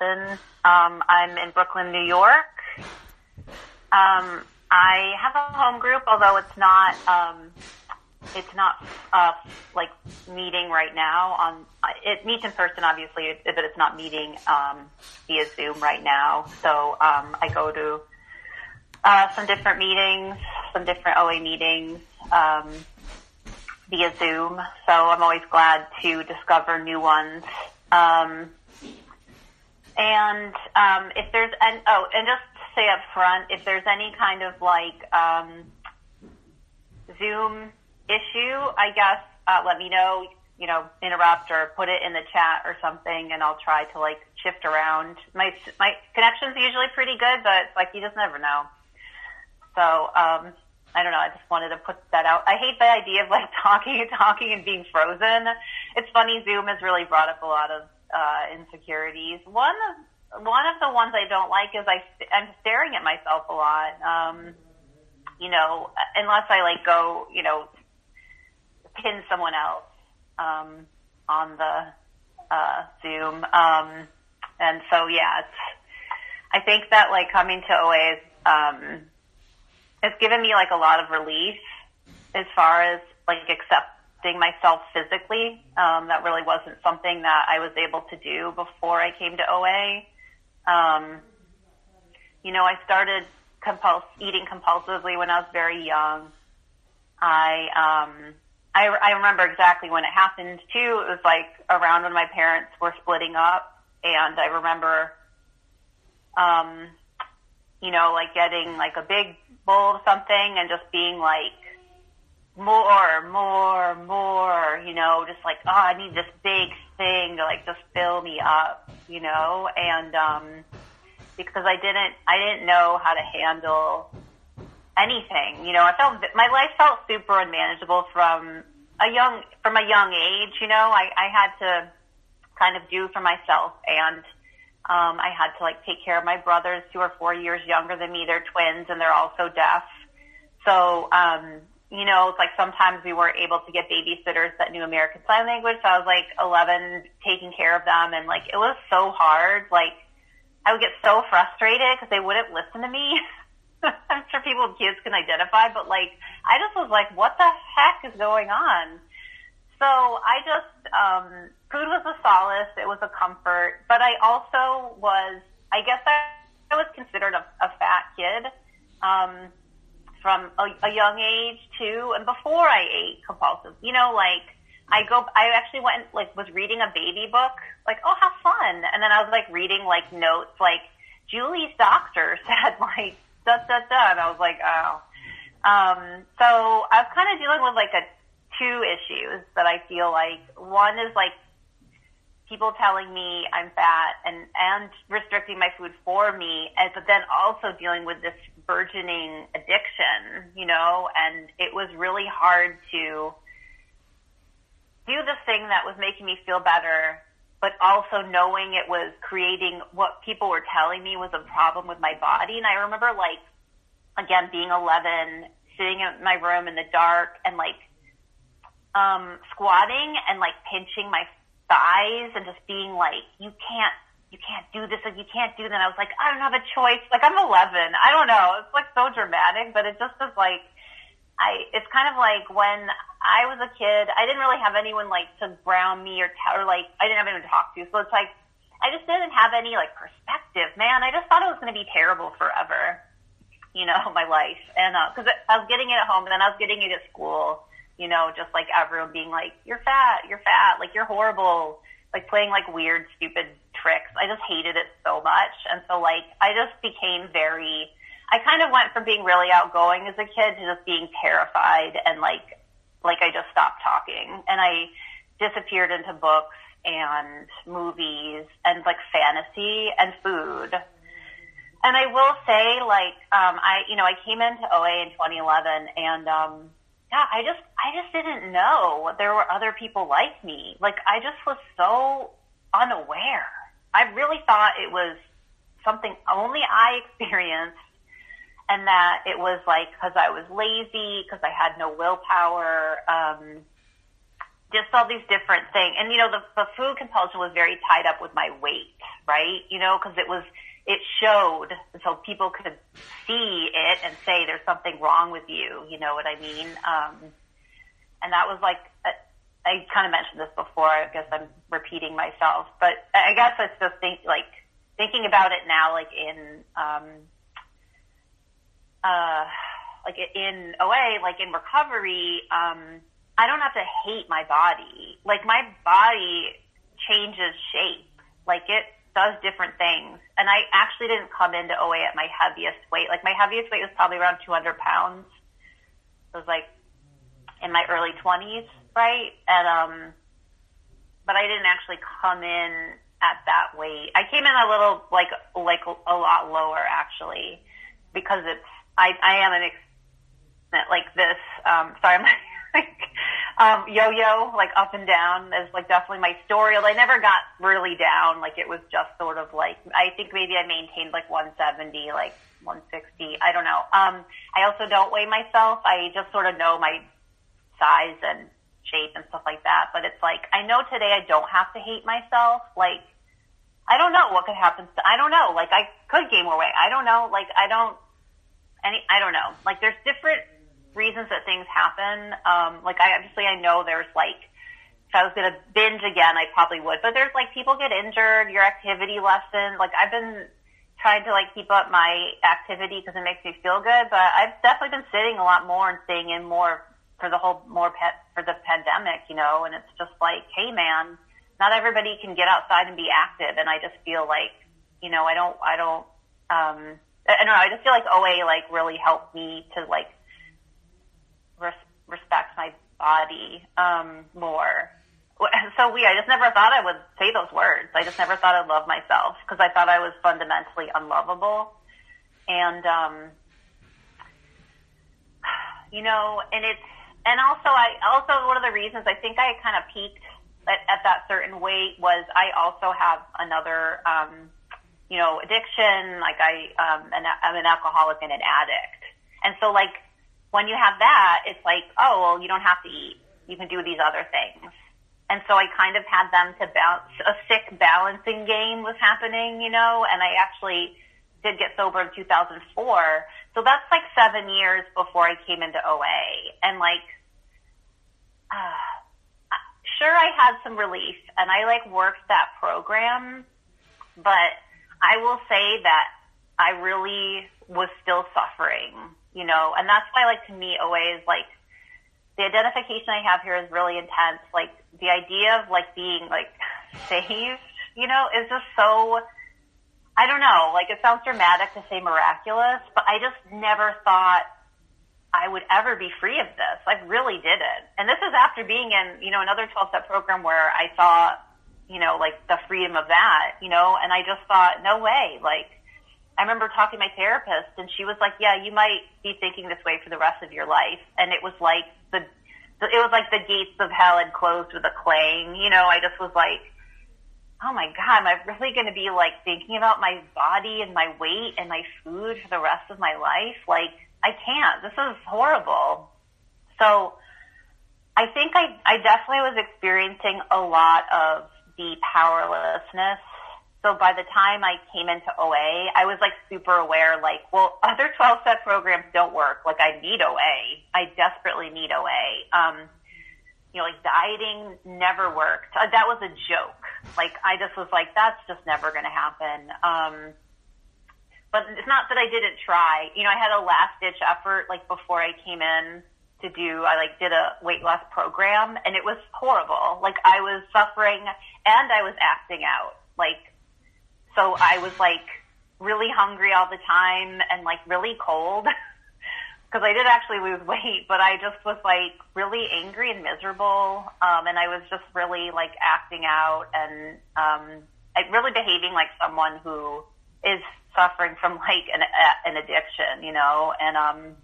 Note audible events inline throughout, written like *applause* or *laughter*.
2011. Um, I'm in Brooklyn, New York. Um, I have a home group, although it's not um, it's not uh, like meeting right now. On it meets in person, obviously, but it's not meeting um, via Zoom right now. So um, I go to uh, some different meetings, some different OA meetings um, via Zoom. So I'm always glad to discover new ones. Um, and um, if there's and oh, and just to say up front, if there's any kind of like um, Zoom issue, I guess uh, let me know. You know, interrupt or put it in the chat or something, and I'll try to like shift around. My my connection's usually pretty good, but like you just never know. So um, I don't know. I just wanted to put that out. I hate the idea of like *laughs* talking and talking and being frozen. It's funny. Zoom has really brought up a lot of uh, insecurities. One of one of the ones I don't like is I I'm staring at myself a lot. Um, you know, unless I like go, you know, pin someone else um, on the uh, Zoom. Um, and so yeah, it's. I think that like coming to OA is um, it's given me like a lot of relief as far as like accepting myself physically. Um, that really wasn't something that I was able to do before I came to OA. Um, you know, I started compuls- eating compulsively when I was very young. I, um, I, I remember exactly when it happened too. It was like around when my parents were splitting up, and I remember, um, you know, like getting like a big bowl of something and just being like more, more, know, just like, oh, I need this big thing to like just fill me up, you know, and um, because I didn't, I didn't know how to handle anything, you know, I felt my life felt super unmanageable from a young, from a young age, you know, I, I had to kind of do for myself and um, I had to like take care of my brothers who are four years younger than me. They're twins and they're also deaf. So, um, you know, like sometimes we weren't able to get babysitters that knew American Sign Language. So I was like 11 taking care of them and like it was so hard. Like I would get so frustrated because they wouldn't listen to me. *laughs* I'm sure people with kids can identify, but like I just was like, what the heck is going on? So I just, um, food was a solace. It was a comfort, but I also was, I guess I, I was considered a, a fat kid, um, from a, a young age too. And before I ate compulsive, you know, like I go, I actually went, like, was reading a baby book, like, oh, how fun. And then I was like reading like notes, like Julie's doctor *laughs* said like, da, da, da. And I was like, oh. Um, so I was kind of dealing with like a two issues that I feel like one is like people telling me I'm fat and and restricting my food for me, and but then also dealing with this burgeoning addiction, you know, and it was really hard to do the thing that was making me feel better, but also knowing it was creating what people were telling me was a problem with my body. And I remember like again being 11, sitting in my room in the dark and like um, squatting and like pinching my thighs and just being like, you can't, you can't do this, like you can't do that. I was like, I don't have a choice. Like I'm 11. I don't know. It's like so dramatic, but it just is like, I, it's kind of like when I was a kid, I didn't really have anyone like to ground me or tell, or like, I didn't have anyone to talk to. So it's like, I just didn't have any like perspective, man. I just thought it was going to be terrible forever, you know, *laughs* my life. And, uh, cause I was getting it at home and then I was getting it at school you know, just like everyone being like, you're fat, you're fat, like you're horrible, like playing like weird, stupid tricks. I just hated it so much. And so like, I just became very, I kind of went from being really outgoing as a kid to just being terrified and like, like I just stopped talking and I disappeared into books and movies and like fantasy and food. And I will say, like, um, I, you know, I came into OA in 2011 and, um, yeah, I just I just didn't know there were other people like me. Like I just was so unaware. I really thought it was something only I experienced and that it was like because I was lazy, because I had no willpower, um, just all these different things. And you know, the, the food compulsion was very tied up with my weight, right? You know, because it was it showed so people could see it and say there's something wrong with you. You know what I mean? Um, and that was like a, I kind of mentioned this before. I guess I'm repeating myself, but I guess it's just think like thinking about it now, like in um, uh, like in OA, like in recovery. Um, I don't have to hate my body. Like my body changes shape. Like it does different things. And I actually didn't come into OA at my heaviest weight. Like my heaviest weight was probably around 200 pounds. It was like in my early 20s, right? And um, but I didn't actually come in at that weight. I came in a little like like a lot lower actually because it's I I am an ex- like this. Um, sorry, I'm *laughs* like um, yo-yo, like up and down is like definitely my story. I never got really down. Like it was just sort of like, I think maybe I maintained like 170, like 160. I don't know. Um, I also don't weigh myself. I just sort of know my size and shape and stuff like that. But it's like, I know today I don't have to hate myself. Like, I don't know what could happen. To, I don't know. Like I could gain more weight. I don't know. Like I don't, any, I don't know. Like there's different reasons that things happen. Um, like I obviously I know there's like if I was gonna binge again, I probably would. But there's like people get injured, your activity lessen. Like I've been trying to like keep up my activity because it makes me feel good. But I've definitely been sitting a lot more and staying in more for the whole more pet for the pandemic, you know. And it's just like, hey man, not everybody can get outside and be active. And I just feel like, you know, I don't, I don't. um I don't know. I just feel like OA like really helped me to like res- respect my body um, more. So weird. I just never thought I would say those words. I just never thought I'd love myself because I thought I was fundamentally unlovable. And, um, you know, and it's, and also I, also one of the reasons I think I kind of peaked at, at that certain weight was I also have another, um, you know, addiction. Like I, um, an, I'm an alcoholic and an addict. And so like when you have that, it's like, oh, well, you don't have to eat. You can do these other things. And so I kind of had them to balance, a sick balancing game was happening, you know, and I actually did get sober in 2004. So that's like seven years before I came into OA. And like, uh, sure, I had some relief and I like worked that program, but I will say that I really was still suffering you know, and that's why, like, to me, OA is like the identification I have here is really intense. Like, the idea of like being like *laughs* saved, you know, is just so. I don't know. Like, it sounds dramatic to say miraculous, but I just never thought I would ever be free of this. I really didn't. And this is after being in, you know, another 12 step program where I saw, you know, like the freedom of that, you know, and I just thought, no way. Like, I remember talking to my therapist and she was like, yeah, you might be thinking this way for the rest of your life. And it was like the, it was like the gates of hell had closed with a clang. You know, I just was like, oh my God, am I really going to be like thinking about my body and my weight and my food for the rest of my life? Like, I can't. This is horrible. So I think I, I definitely was experiencing a lot of the powerlessness so by the time I came into OA, I was like super aware, like, well, other 12 step programs don't work. Like I need OA. I desperately need OA. Um, you know, like dieting never worked. Uh, that was a joke. Like I just was like, that's just never going to happen. Um, but it's not that I didn't try. You know, I had a last ditch effort like before I came in to do, I like did a weight loss program and it was horrible. Like I was suffering and I was acting out. Like so I was like really hungry all the time and like really cold *laughs* because I did actually lose weight, but I just was like really angry and miserable. Um, and I was just really like acting out and, um, really behaving like someone who is suffering from like an, an addiction, you know, and, um,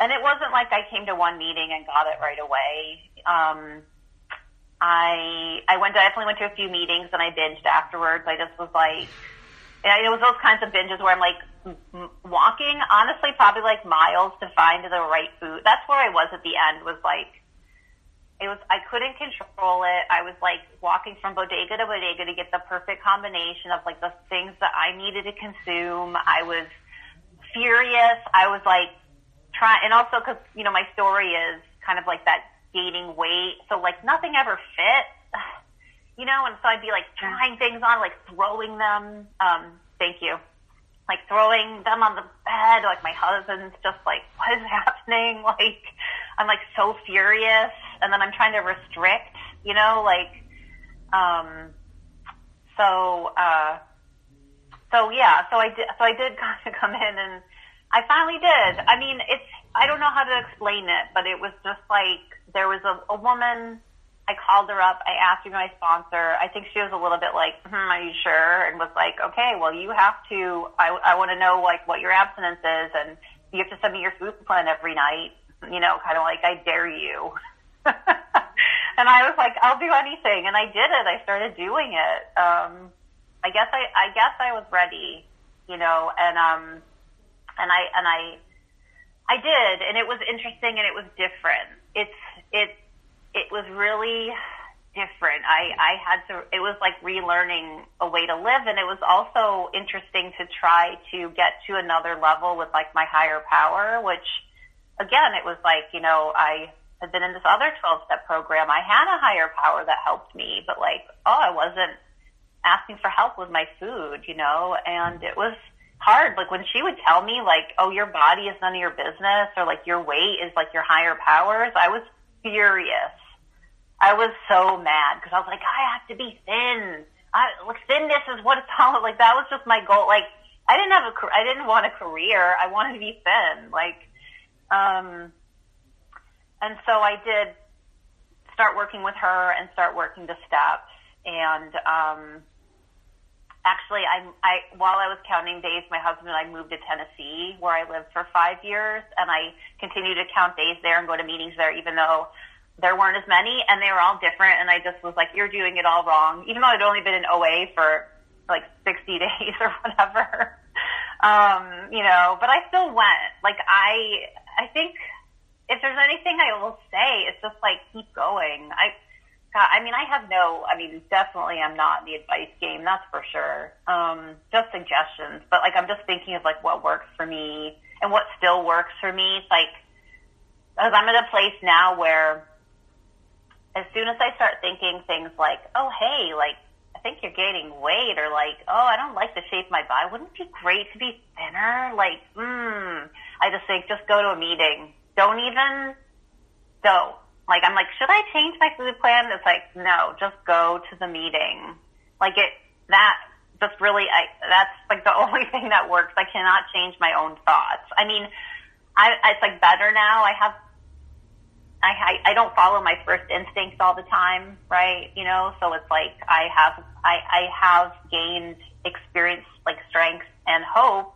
and it wasn't like I came to one meeting and got it right away. Um, I I went I definitely went to a few meetings and I binged afterwards. I just was like, it was those kinds of binges where I'm like m- walking, honestly, probably like miles to find the right food. That's where I was at the end. Was like, it was I couldn't control it. I was like walking from bodega to bodega to get the perfect combination of like the things that I needed to consume. I was furious. I was like trying, and also because you know my story is kind of like that gaining weight, so like nothing ever fit, *sighs* you know. And so I'd be like trying things on, like throwing them. Um, thank you. Like throwing them on the bed, like my husband's just like, *laughs* what is happening? Like, I'm like so furious and then I'm trying to restrict, you know, like, um, so, uh, so yeah, so I did, so I did *laughs* kind of come in and I finally did. I mean, it's, I don't know how to explain it, but it was just like, there was a, a woman, I called her up, I asked her my sponsor. I think she was a little bit like, hmm, are you sure? And was like, okay, well, you have to, I, I want to know like what your abstinence is and you have to send me your food plan every night, you know, kind of like, I dare you. *laughs* and I was like, I'll do anything, and I did it. I started doing it. Um, I guess I, I guess I was ready, you know, and um, and I and I, I did, and it was interesting, and it was different. It's it it was really different. I I had to. It was like relearning a way to live, and it was also interesting to try to get to another level with like my higher power, which again, it was like you know I had been in this other 12 step program, I had a higher power that helped me, but like, oh, I wasn't asking for help with my food, you know, and it was hard. Like when she would tell me like, oh, your body is none of your business or like your weight is like your higher powers, I was furious. I was so mad because I was like, I have to be thin. I, like thinness is what it's all *laughs* like. That was just my goal. Like I didn't have a, I didn't want a career. I wanted to be thin. Like, um, and so I did start working with her and start working the steps. And um, actually, I, I while I was counting days, my husband and I moved to Tennessee, where I lived for five years, and I continued to count days there and go to meetings there, even though there weren't as many, and they were all different. And I just was like, "You're doing it all wrong," even though I'd only been in OA for like 60 *laughs* days or whatever. um, you know, but I still went. Like I, I think if there's anything I will say, it's just like keep going. I, I mean, I have no. I mean, definitely, I'm not in the advice game. That's for sure. Um, just suggestions, but like I'm just thinking of like what works for me and what still works for me. It's like, because I'm at a place now where, as soon as I start thinking things like, oh hey, like I think you're gaining weight, or like, oh, I don't like the shape of my body. Wouldn't it be great to be thinner? Like, hmm. I just think just go to a meeting don't even go. Like, I'm like, should I change my food plan? It's like, no, just go to the meeting. Like it, that just really, I, that's like the *laughs* only thing that works. I cannot change my own thoughts. I mean, I, it's like better now. I have, I, I, don't follow my first instincts all the time, right? You know, so it's like I have, I, I have gained experience, like strength and hope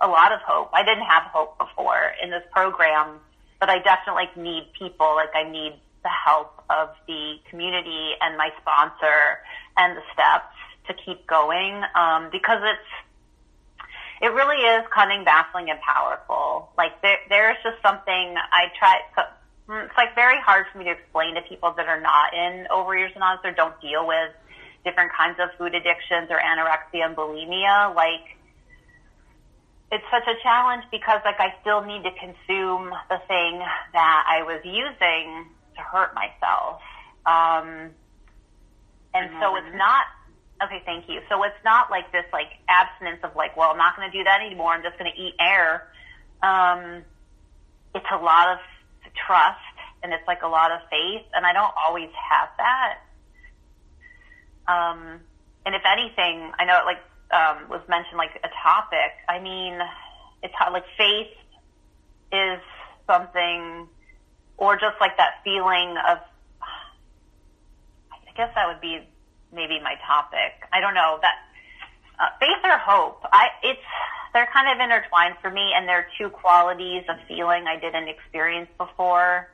a lot of hope. I didn't have hope before in this program, but I definitely need people. Like I need the help of the community and my sponsor and the steps to keep going um, because it's it really is cunning, baffling, and powerful. Like there, there's just something I try. It's like very hard for me to explain to people that are not in Overeaters Anonymous or don't deal with different kinds of food addictions or anorexia and bulimia. Like it's such a challenge because like I still need to consume the thing that I was using to hurt myself. Um, and mm-hmm. so it's not okay. Thank you. So it's not like this like abstinence of like, well, I'm not going to do that anymore. I'm just going to eat air. Um, it's a lot of trust and it's like a lot of faith, and I don't always have that. Um, and if anything, I know like um, was mentioned like a topic. I mean, it's how like faith is something, or just like that feeling of. I guess that would be maybe my topic. I don't know that uh, faith or hope. I it's they're kind of intertwined for me, and they're two qualities of feeling I didn't experience before.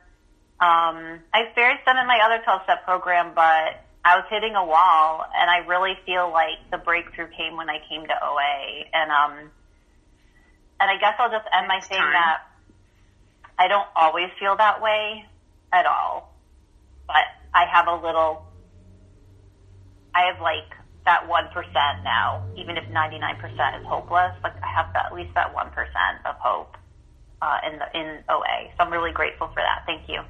Um, I experienced them in my other 12 step program, but I was hitting a wall, and I really feel like the breakthrough came when I came to OA. And um, and I guess I'll just end by saying that I don't always feel that way at all. but I have a little. I have like that one percent now, even if ninety nine percent is hopeless. Like I have that, at least that one percent of hope uh, in the in OA. So I'm really grateful for that. Thank you.